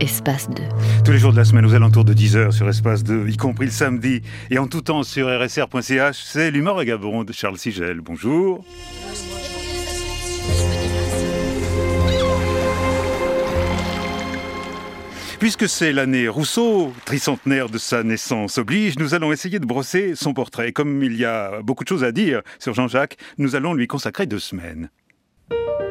Espace 2. Tous les jours de la semaine aux alentours de 10h sur Espace 2, y compris le samedi et en tout temps sur rsr.ch, c'est l'humour vagabond de Charles Sigel. Bonjour. Puisque c'est l'année Rousseau, tricentenaire de sa naissance oblige, nous allons essayer de brosser son portrait. Comme il y a beaucoup de choses à dire sur Jean-Jacques, nous allons lui consacrer deux semaines. Thank you.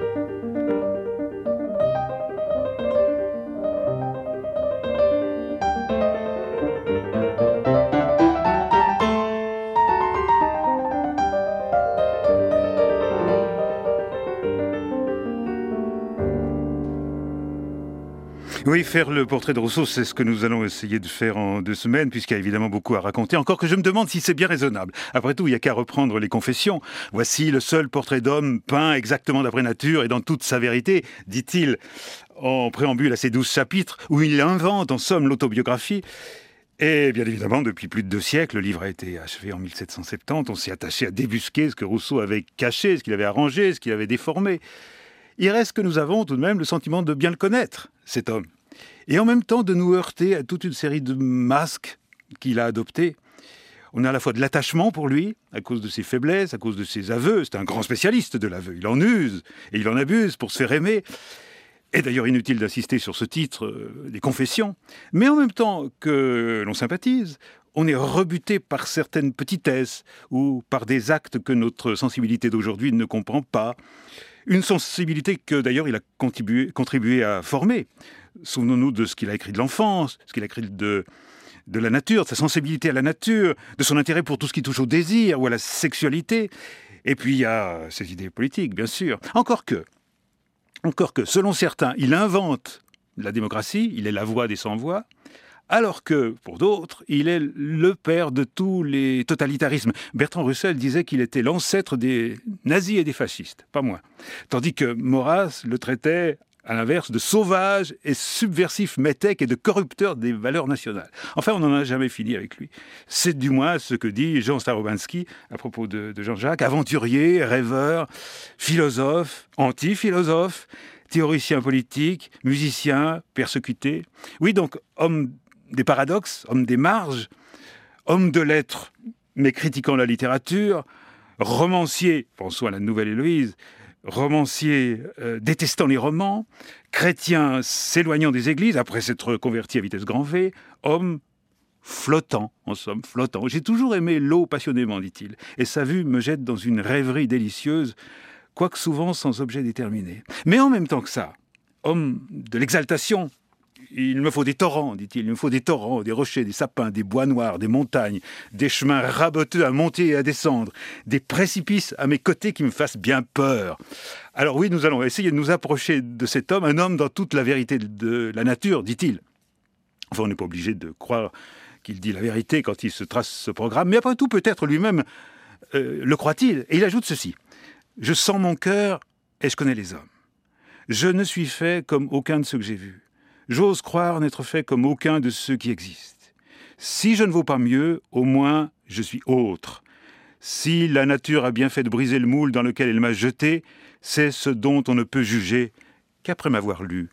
Oui, faire le portrait de Rousseau, c'est ce que nous allons essayer de faire en deux semaines, puisqu'il y a évidemment beaucoup à raconter. Encore que je me demande si c'est bien raisonnable. Après tout, il n'y a qu'à reprendre les confessions. Voici le seul portrait d'homme peint exactement d'après nature et dans toute sa vérité, dit-il en préambule à ces douze chapitres, où il invente en somme l'autobiographie. Et bien évidemment, depuis plus de deux siècles, le livre a été achevé en 1770. On s'est attaché à débusquer ce que Rousseau avait caché, ce qu'il avait arrangé, ce qu'il avait déformé. Il reste que nous avons tout de même le sentiment de bien le connaître, cet homme et en même temps de nous heurter à toute une série de masques qu'il a adoptés. On a à la fois de l'attachement pour lui, à cause de ses faiblesses, à cause de ses aveux. C'est un grand spécialiste de l'aveu. Il en use et il en abuse pour se faire aimer. Et d'ailleurs inutile d'insister sur ce titre euh, des confessions. Mais en même temps que l'on sympathise, on est rebuté par certaines petitesses ou par des actes que notre sensibilité d'aujourd'hui ne comprend pas. Une sensibilité que d'ailleurs il a contribué, à former. Souvenons-nous de ce qu'il a écrit de l'enfance, ce qu'il a écrit de, de la nature, de sa sensibilité à la nature, de son intérêt pour tout ce qui touche au désir ou à la sexualité. Et puis il y a ses idées politiques, bien sûr. Encore que, encore que, selon certains, il invente la démocratie, il est la voix des sans-voix, alors que, pour d'autres, il est le père de tous les totalitarismes. Bertrand Russell disait qu'il était l'ancêtre des nazis et des fascistes, pas moi. Tandis que Maurras le traitait à l'inverse, de sauvage et subversif métèque et de corrupteur des valeurs nationales. Enfin, on n'en a jamais fini avec lui. C'est du moins ce que dit Jean Starobinsky à propos de, Jean-Jacques, aventurier, rêveur, philosophe, anti-philosophe, théoricien politique, musicien, persécuté. Oui, donc homme des paradoxes, homme des marges, homme de lettres, mais critiquant la littérature, romancier, pensons à la Nouvelle Héloïse, romancier euh, détestant les romans, chrétien s'éloignant des églises après s'être converti à vitesse grand V, homme flottant, en somme, flottant. J'ai toujours aimé l'eau passionnément, dit-il, et sa vue me jette dans une rêverie délicieuse, quoique souvent sans objet déterminé. Mais en même temps que ça, homme de l'exaltation, il me faut des torrents, dit-il. Il me faut des torrents, des rochers, des sapins, des bois noirs, des montagnes, des chemins raboteux à monter et à descendre, des précipices à mes côtés qui me fassent bien peur. Alors oui, nous allons essayer de nous approcher de cet homme, un homme dans toute la vérité de la nature, dit-il. Enfin, on n'est pas obligé de croire qu'il dit la vérité quand il se trace ce programme, mais après tout, peut-être lui-même euh, le croit-il. Et il ajoute ceci. Je sens mon cœur et je connais les hommes. Je ne suis fait comme aucun de ceux que j'ai vus. J'ose croire n'être fait comme aucun de ceux qui existent. Si je ne vaux pas mieux, au moins je suis autre. Si la nature a bien fait de briser le moule dans lequel elle m'a jeté, c'est ce dont on ne peut juger qu'après m'avoir lu.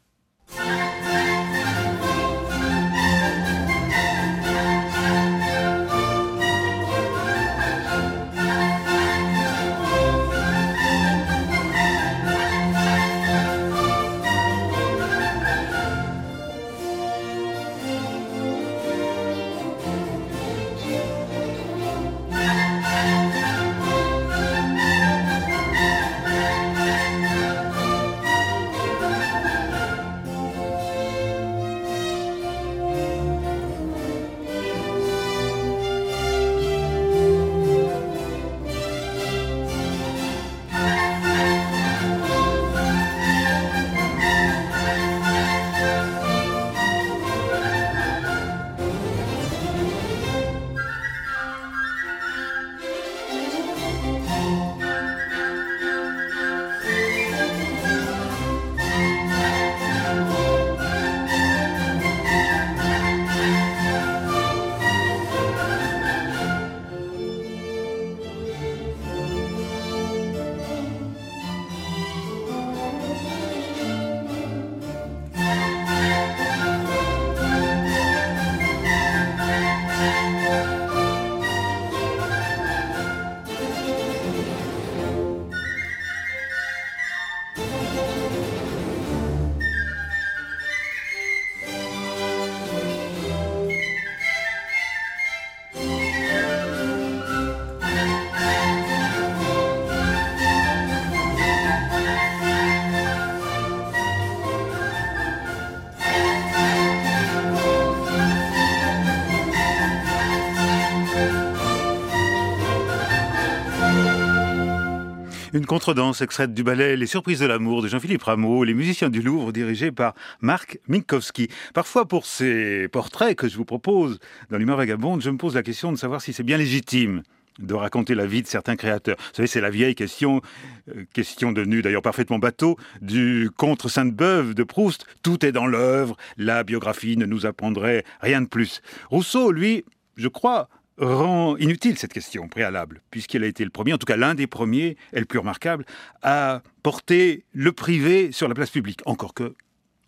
Une contredanse extraite du ballet Les Surprises de l'amour de Jean-Philippe Rameau, les musiciens du Louvre dirigés par Marc Minkowski. Parfois, pour ces portraits que je vous propose dans l'humeur vagabonde, je me pose la question de savoir si c'est bien légitime de raconter la vie de certains créateurs. Vous savez, c'est la vieille question, euh, question devenue d'ailleurs parfaitement bateau, du contre Sainte-Beuve de Proust. Tout est dans l'œuvre, la biographie ne nous apprendrait rien de plus. Rousseau, lui, je crois, rend inutile cette question préalable, puisqu'il a été le premier, en tout cas l'un des premiers et le plus remarquable, à porter le privé sur la place publique. Encore que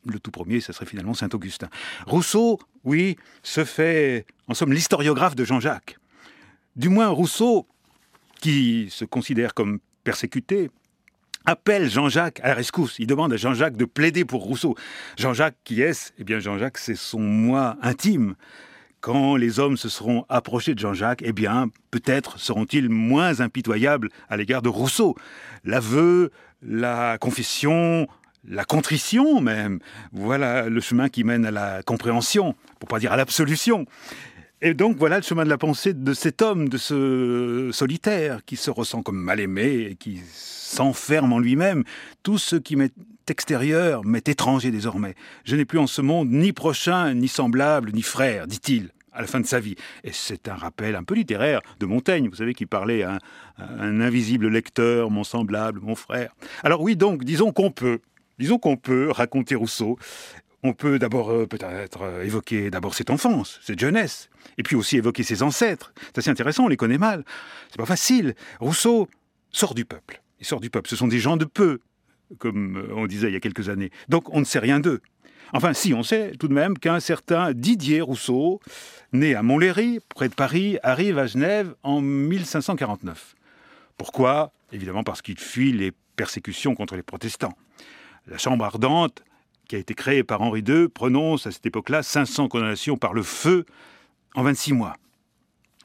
le tout premier, ce serait finalement Saint-Augustin. Rousseau, oui, se fait, en somme, l'historiographe de Jean-Jacques. Du moins, Rousseau, qui se considère comme persécuté, appelle Jean-Jacques à la rescousse. Il demande à Jean-Jacques de plaider pour Rousseau. Jean-Jacques, qui est-ce? Eh bien, Jean-Jacques, c'est son moi intime quand les hommes se seront approchés de Jean-Jacques, eh bien, peut-être seront-ils moins impitoyables à l'égard de Rousseau. L'aveu, la confession, la contrition même, voilà le chemin qui mène à la compréhension, pour pas dire à l'absolution. Et donc voilà le chemin de la pensée de cet homme, de ce solitaire qui se ressent comme mal aimé et qui s'enferme en lui-même. Tout ce qui m'est extérieur m'est étranger désormais. Je n'ai plus en ce monde ni prochain, ni semblable, ni frère, dit-il à la fin de sa vie. Et c'est un rappel un peu littéraire de Montaigne, vous savez, qui parlait à un, invisible lecteur, mon semblable, mon frère. Alors oui, donc, disons qu'on peut, disons qu'on peut raconter Rousseau. On peut d'abord euh, peut-être euh, évoquer d'abord cette enfance, cette jeunesse, et puis aussi évoquer ses ancêtres. C'est assez intéressant, on les connaît mal. C'est pas facile. Rousseau sort du peuple. Il sort du peuple. Ce sont des gens de peu, comme euh, on disait il y a quelques années. Donc on ne sait rien d'eux. Enfin, si, on sait tout de même qu'un certain Didier Rousseau, né à Montlhéry, près de Paris, arrive à Genève en 1549. Pourquoi? Évidemment parce qu'il fuit les persécutions contre les protestants. La Chambre ardente, qui a été créée par Henri II, prononce à cette époque-là 500 condamnations par le feu en 26 mois.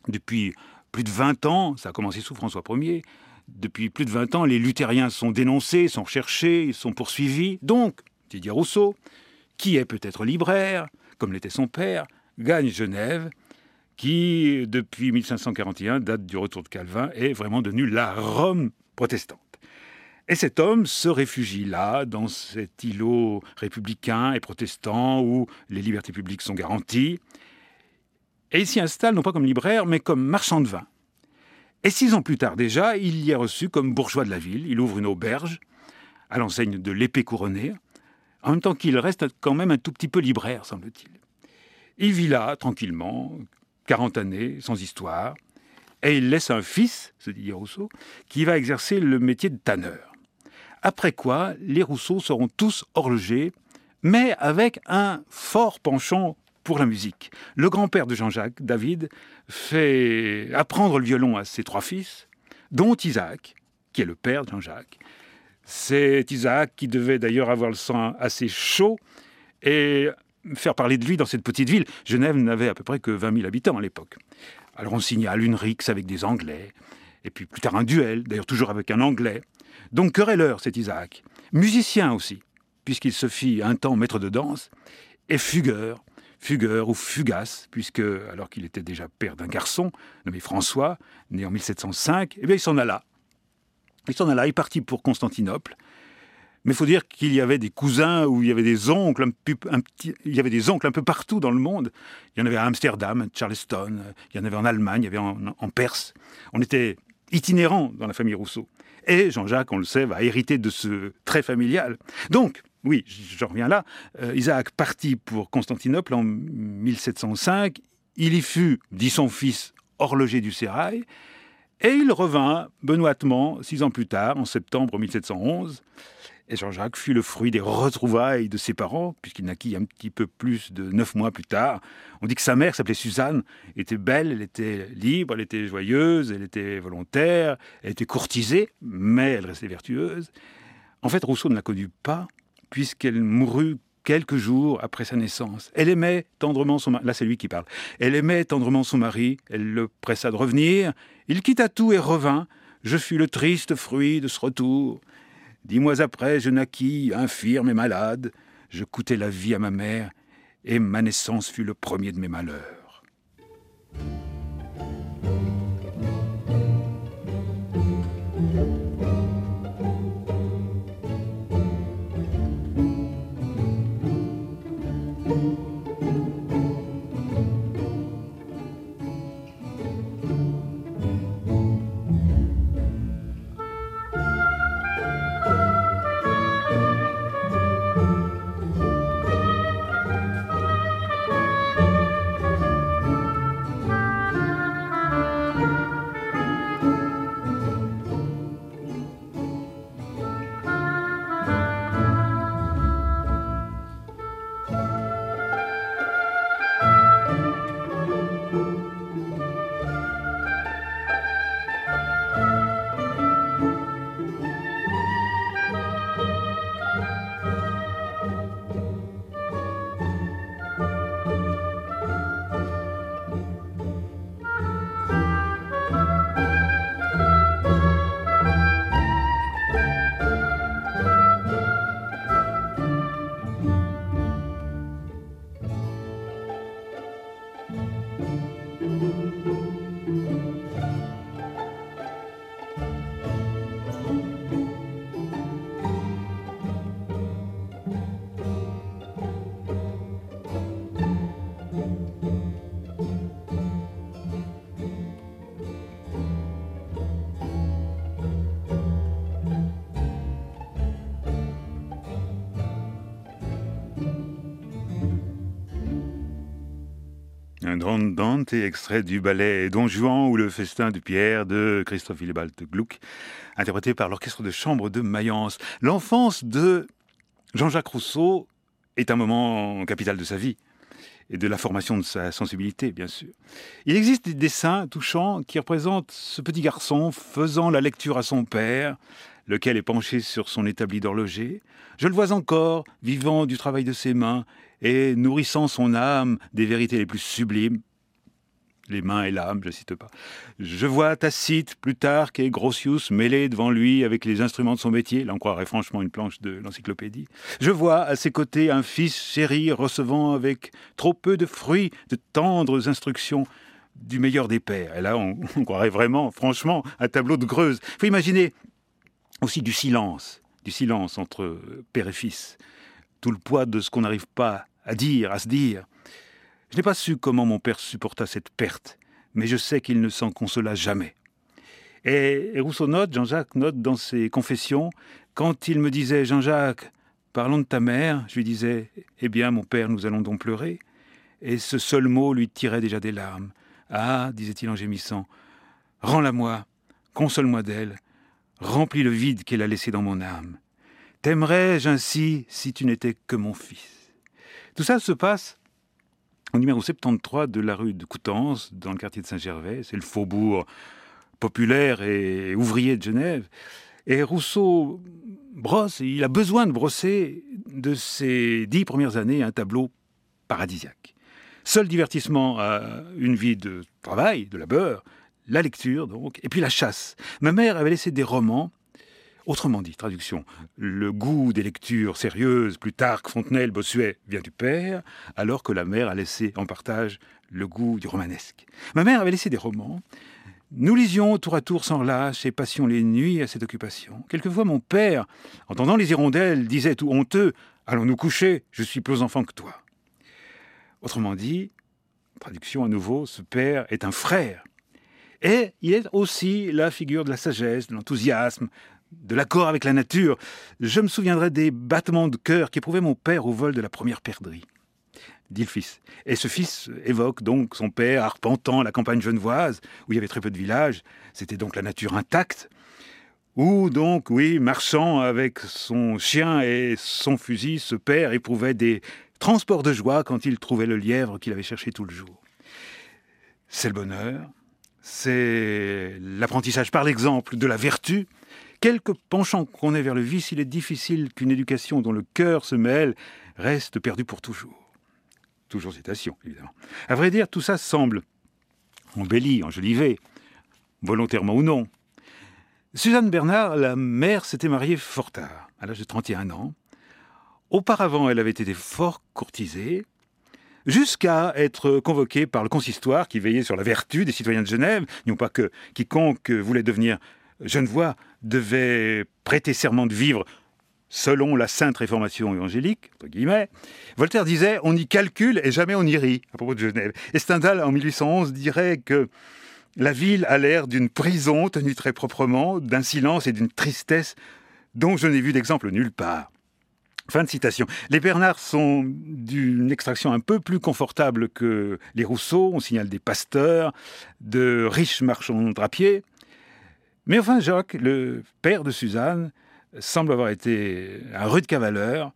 Depuis plus de 20 ans, ça a commencé sous François Ier, depuis plus de 20 ans, les luthériens sont dénoncés, sont recherchés, sont poursuivis. Donc, Didier Rousseau, qui est peut-être libraire, comme l'était son père, gagne Genève, qui, depuis 1541, date du retour de Calvin, est vraiment devenue la Rome protestante. Et cet homme se réfugie là, dans cet îlot républicain et protestant où les libertés publiques sont garanties. Et il s'y installe non pas comme libraire, mais comme marchand de vin. Et six ans plus tard déjà, il y est reçu comme bourgeois de la ville. Il ouvre une auberge à l'enseigne de l'épée couronnée en même temps qu'il reste quand même un tout petit peu libraire, semble-t-il. Il vit là, tranquillement, 40 années, sans histoire, et il laisse un fils, se dit Rousseau, qui va exercer le métier de tanneur. Après quoi, les Rousseau seront tous horlogers, mais avec un fort penchant pour la musique. Le grand-père de Jean-Jacques, David, fait apprendre le violon à ses trois fils, dont Isaac, qui est le père de Jean-Jacques, c'est Isaac qui devait d'ailleurs avoir le sang assez chaud et faire parler de lui dans cette petite ville. Genève n'avait à peu près que 20 000 habitants à l'époque. Alors on signale une rixe avec des Anglais, et puis plus tard un duel, d'ailleurs toujours avec un Anglais. Donc querelleur, cet Isaac. Musicien aussi, puisqu'il se fit un temps maître de danse, et fugueur, fugueur ou fugace, puisque, alors qu'il était déjà père d'un garçon, nommé François, né en 1705, eh bien il s'en alla il s'en alla, il partit pour Constantinople. Mais il faut dire qu'il y avait des cousins ou il y avait des oncles un, petit, il y avait des oncles un peu partout dans le monde. Il y en avait à Amsterdam, à Charleston, il y en avait en Allemagne, il y avait en, Perse. On était itinérants dans la famille Rousseau. Et Jean-Jacques, on le sait, va hériter de ce trait familial. Donc, oui, je reviens là. Euh, Isaac partit pour Constantinople en 1705. Il y fut, dit son fils, horloger du sérail. Et il revint benoîtement six ans plus tard, en septembre 1711. Et Jean-Jacques fut le fruit des retrouvailles de ses parents, puisqu'il naquit un petit peu plus de neuf mois plus tard. On dit que sa mère, s'appelait Suzanne, était belle, elle était libre, elle était joyeuse, elle était volontaire, elle était courtisée, mais elle restait vertueuse. En fait, Rousseau ne la connut pas, puisqu'elle mourut quelques jours après sa naissance. Elle aimait tendrement son mari. Là, c'est lui qui parle. Elle aimait tendrement son mari. Elle le pressa de revenir. Il quitta tout et revint. Je fus le triste fruit de ce retour. Dix mois après, je naquis, infirme et malade. Je coûtai la vie à ma mère, et ma naissance fut le premier de mes malheurs. Un Dante extrait du ballet Don Juan ou le festin de Pierre de Christophe Willibald Gluck, interprété par l'orchestre de chambre de Mayence. L'enfance de Jean-Jacques Rousseau est un moment capital de sa vie et de la formation de sa sensibilité, bien sûr. Il existe des dessins touchants qui représentent ce petit garçon faisant la lecture à son père, lequel est penché sur son établi d'horloger. Je le vois encore, vivant du travail de ses mains et nourrissant son âme des vérités les plus sublimes. Les mains et l'âme, je cite pas. Je vois Tacite, Plutarque et Grotius mêlés devant lui avec les instruments de son métier. Là, on croirait franchement une planche de l'encyclopédie. Je vois à ses côtés un fils chéri recevant avec trop peu de fruits de tendres instructions du meilleur des pères. Et là, on, on croirait vraiment, franchement, un tableau de Greuze. Il faut imaginer aussi du silence, du silence entre père et fils. Tout le poids de ce qu'on n'arrive pas à dire, à se dire. Je n'ai pas su comment mon père supporta cette perte, mais je sais qu'il ne s'en consola jamais. Et, Rousseau note, Jean-Jacques note dans ses confessions, quand il me disait Jean-Jacques, parlons de ta mère, je lui disais Eh bien, mon père, nous allons donc pleurer. Et ce seul mot lui tirait déjà des larmes. Ah, disait-il en gémissant, rends-la-moi, console-moi d'elle, remplis le vide qu'elle a laissé dans mon âme. T'aimerais-je ainsi si tu n'étais que mon fils? Tout ça se passe au numéro 73 de la rue de Coutances, dans le quartier de Saint-Gervais. C'est le faubourg populaire et ouvrier de Genève. Et Rousseau brosse, il a besoin de brosser de ses dix premières années un tableau paradisiaque. Seul divertissement à une vie de travail, de labeur, la lecture donc, et puis la chasse. Ma mère avait laissé des romans Autrement dit, traduction, le goût des lectures sérieuses, Plutarque, Fontenelle, Bossuet, vient du père, alors que la mère a laissé en partage le goût du romanesque. Ma mère avait laissé des romans. Nous lisions tour à tour sans relâche et passions les nuits à cette occupation. Quelquefois, mon père, entendant les hirondelles, disait tout honteux Allons nous coucher, je suis plus enfant que toi. Autrement dit, traduction à nouveau, ce père est un frère. Et il est aussi la figure de la sagesse, de l'enthousiasme, de l'accord avec la nature, je me souviendrai des battements de cœur qu'éprouvait mon père au vol de la première perdrix. Dit le fils. Et ce fils évoque donc son père arpentant la campagne genevoise, où il y avait très peu de villages, c'était donc la nature intacte, où donc, oui, marchant avec son chien et son fusil, ce père éprouvait des transports de joie quand il trouvait le lièvre qu'il avait cherché tout le jour. C'est le bonheur, c'est l'apprentissage par l'exemple de la vertu, quelque penchant qu'on ait vers le vice, il est difficile qu'une éducation dont le cœur se mêle reste perdue pour toujours. Toujours citation, évidemment. À vrai dire, tout ça semble embelli, enjolivé, volontairement ou non. Suzanne Bernard, la mère, s'était mariée fort tard, à l'âge de 31 ans. Auparavant, elle avait été fort courtisée, jusqu'à être convoquée par le consistoire qui veillait sur la vertu des citoyens de Genève, non pas que quiconque voulait devenir Genevois devait prêter serment de vivre selon la sainte réformation évangélique, Voltaire disait on y calcule et jamais on y rit, à propos de Genève. Et Stendhal, en 1811, dirait que la ville a l'air d'une prison tenue très proprement, d'un silence et d'une tristesse dont je n'ai vu d'exemple nulle part. Fin de citation. Les Bernards sont d'une extraction un peu plus confortable que les Rousseau. On signale des pasteurs, de riches marchands drapiers. Mais enfin, Jacques, le père de Suzanne, semble avoir été un rude cavaleur,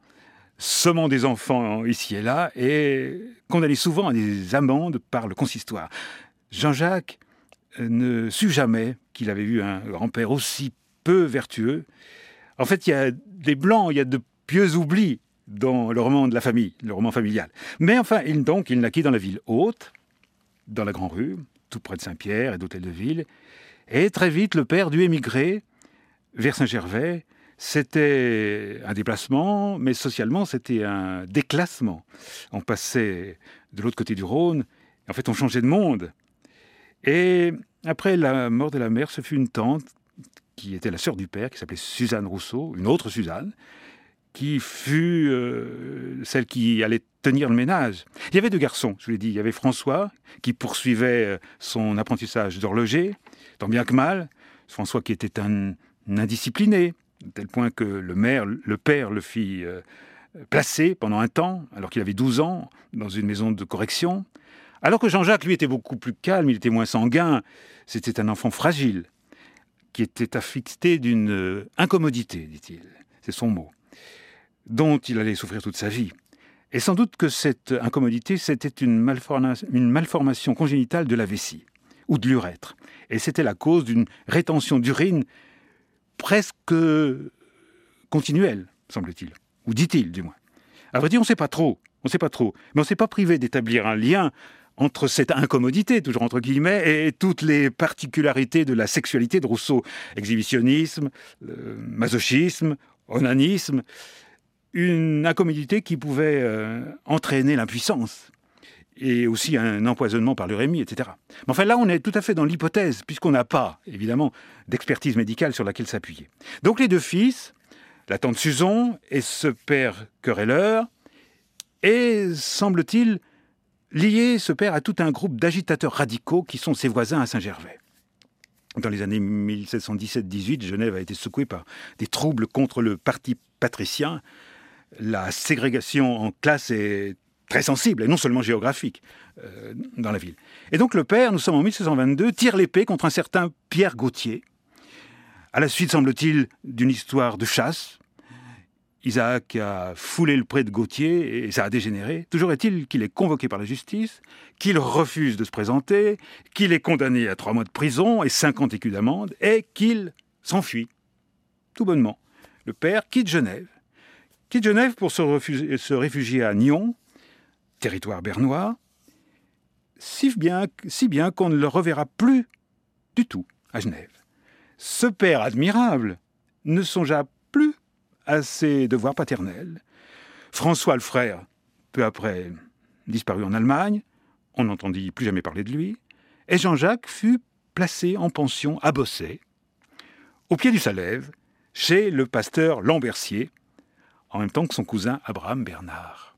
sommant des enfants ici et là, et condamné souvent à des amendes par le consistoire. Jean-Jacques ne sut jamais qu'il avait eu un grand-père aussi peu vertueux. En fait, il y a des blancs, il y a de pieux oublis dans le roman de la famille, le roman familial. Mais enfin, il, donc, il naquit dans la ville haute, dans la Grand Rue, tout près de Saint-Pierre et d'Hôtel de Ville, et très vite, le père dut émigrer vers Saint-Gervais. C'était un déplacement, mais socialement, c'était un déclassement. On passait de l'autre côté du Rhône, en fait, on changeait de monde. Et après la mort de la mère, ce fut une tante qui était la sœur du père, qui s'appelait Suzanne Rousseau, une autre Suzanne, qui fut euh, celle qui allait tenir le ménage. Il y avait deux garçons, je vous l'ai dit. Il y avait François, qui poursuivait euh, son apprentissage d'horloger, tant bien que mal. François qui était un, indiscipliné, à tel point que le père le fit euh, placer pendant un temps, alors qu'il avait 12 ans, dans une maison de correction. Alors que Jean-Jacques, lui, était beaucoup plus calme, il était moins sanguin. C'était un enfant fragile, qui était affecté d'une incommodité, dit-il. C'est son mot. Dont il allait souffrir toute sa vie. Et sans doute que cette incommodité, c'était une, malformation congénitale de la vessie, ou de l'urètre. Et c'était la cause d'une rétention d'urine presque continuelle, semble-t-il. Ou dit-il, du moins. À vrai dire, on ne sait pas trop. On sait pas trop. Mais on ne s'est pas privé d'établir un lien entre cette incommodité, toujours entre guillemets, et toutes les particularités de la sexualité de Rousseau. Exhibitionnisme, euh, masochisme, onanisme, une incommodité qui pouvait euh, entraîner l'impuissance et aussi un empoisonnement par l'urémie, etc. Mais enfin là, on est tout à fait dans l'hypothèse, puisqu'on n'a pas, évidemment, d'expertise médicale sur laquelle s'appuyer. Donc les deux fils, la tante Suzon et ce père querelleur, et, semble-t-il, lié, ce père, à tout un groupe d'agitateurs radicaux qui sont ses voisins à Saint-Gervais. Dans les années 1717-18, Genève a été secouée par des troubles contre le parti patricien. La ségrégation en classe est très sensible, et non seulement géographique, euh, dans la ville. Et donc le père, nous sommes en 1622, tire l'épée contre un certain Pierre Gauthier, à la suite, semble-t-il, d'une histoire de chasse, Isaac a foulé le pré de Gauthier et ça a dégénéré. Toujours est-il qu'il est convoqué par la justice, qu'il refuse de se présenter, qu'il est condamné à trois mois de prison et 50 écus d'amende et qu'il s'enfuit. Tout bonnement. Le père quitte Genève. Quitte Genève pour se, réfugier à Nyon, territoire bernois, si bien, qu'on ne le reverra plus du tout à Genève. Ce père admirable ne songea plus à ses devoirs paternels. François le frère, peu après, disparut en Allemagne, on n'entendit plus jamais parler de lui, et Jean-Jacques fut placé en pension à Bossé, au pied du Salève, chez le pasteur Lambercier, en même temps que son cousin Abraham Bernard.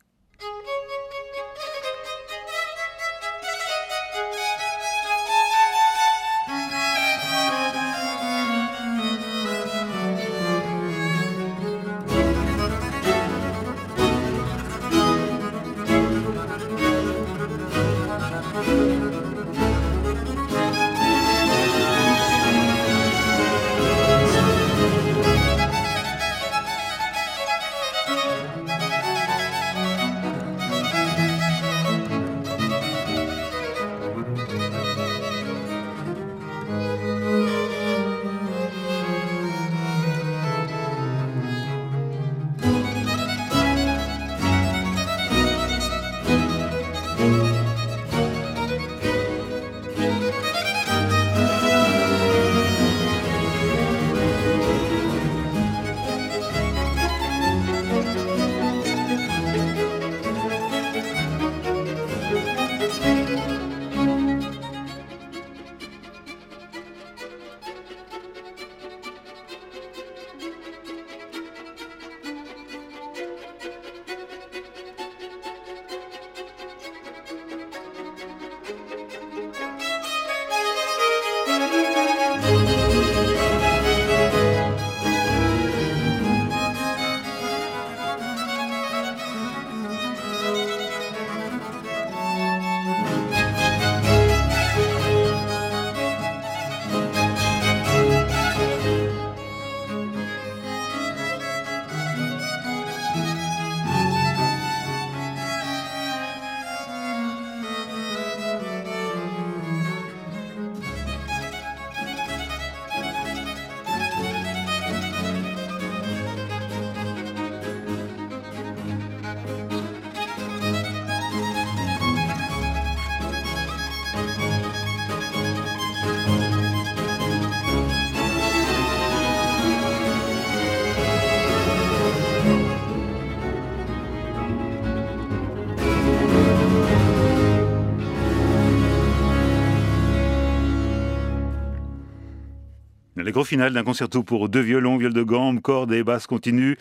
Gros final d'un concerto pour deux violons, viol de gamme, cordes et basse continue,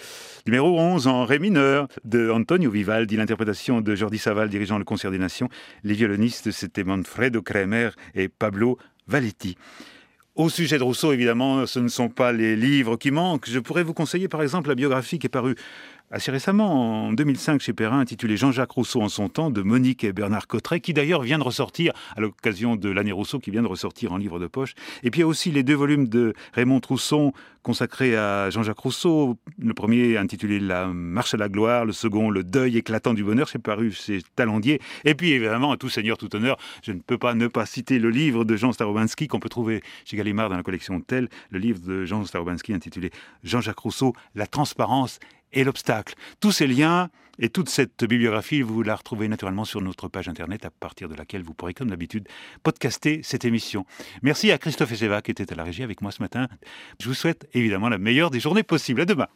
numéro 11 en ré mineur de Antonio Vivaldi, l'interprétation de Jordi Saval dirigeant le concert des nations. Les violonistes, c'était Manfredo Kremer et Pablo Valetti. Au sujet de Rousseau, évidemment, ce ne sont pas les livres qui manquent. Je pourrais vous conseiller, par exemple, la biographie qui est parue assez récemment, en 2005, chez Perrin, intitulé Jean-Jacques Rousseau en son temps, de Monique et Bernard Cotteret, qui d'ailleurs vient de ressortir, à l'occasion de l'année Rousseau, qui vient de ressortir en livre de poche. Et puis il y a aussi les deux volumes de Raymond Trousson, consacrés à Jean-Jacques Rousseau. Le premier intitulé La marche à la gloire, le second Le deuil éclatant du bonheur, c'est paru chez Talandier. Et puis évidemment, à tout seigneur, tout honneur, je ne peux pas ne pas citer le livre de Jean Starobinsky qu'on peut trouver chez Gallimard dans la collection Tel, le livre de Jean Starobinsky intitulé Jean-Jacques Rousseau, La transparence et l'obstacle. Tous ces liens et toute cette bibliographie, vous la retrouvez naturellement sur notre page internet à partir de laquelle vous pourrez, comme d'habitude, podcaster cette émission. Merci à Christophe Ezeva qui était à la régie avec moi ce matin. Je vous souhaite évidemment la meilleure des journées possibles. À demain.